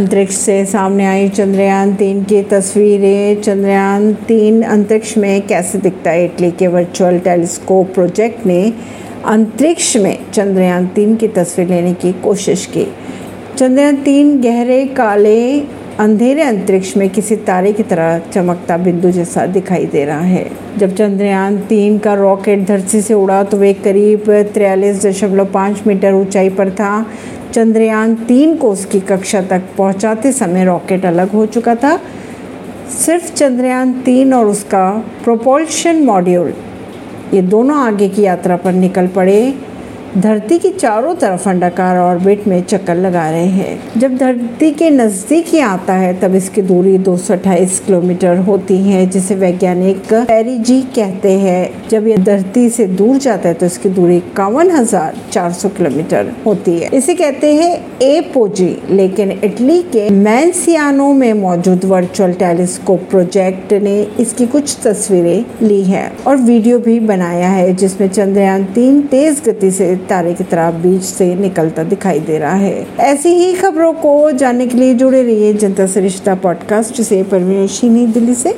अंतरिक्ष से सामने आई चंद्रयान तीन की तस्वीरें। चंद्रयान तीन अंतरिक्ष में कैसे दिखता है? इटली के वर्चुअल टेलीस्कोप प्रोजेक्ट ने अंतरिक्ष में चंद्रयान तीन की तस्वीर लेने की कोशिश की। चंद्रयान तीन गहरे, काले, अंधेरे अंतरिक्ष में किसी तारे की तरह चमकता बिंदु जैसा दिखाई दे रहा है। जब चंद्रयान तीन का रॉकेट धरती से उड़ा तो वे करीब तिरयालीस दशमलव पाँच मीटर ऊंचाई पर था। चंद्रयान तीन को उसकी कक्षा तक पहुंचाते समय रॉकेट अलग हो चुका था। सिर्फ़ चंद्रयान तीन और उसका प्रोपल्शन मॉड्यूल ये दोनों आगे की यात्रा पर निकल पड़े। धरती के चारों तरफ़ अंडाकार ऑर्बिट में चक्कर लगा रहे हैं। जब धरती के नज़दीक ही आता है, तब इसकी दूरी 228 किलोमीटर होती है, जिसे वैज्ञानिक पेरीजी कहते हैं। जब ये धरती से दूर जाता है तो इसकी दूरी इक्यावन किलोमीटर होती है। इसे कहते हैं एपोजी, लेकिन इटली के मैंसियानो में मौजूद वर्चुअल टेलीस्कोप प्रोजेक्ट ने इसकी कुछ तस्वीरें ली है और वीडियो भी बनाया है, जिसमें चंद्रयान तीन तेज गति से तारे की तरह बीच से निकलता दिखाई दे रहा है। ऐसी ही खबरों को जानने के लिए जुड़े रहिए जनता सरिश्ता पॉडकास्ट से परवीन दिल्ली से।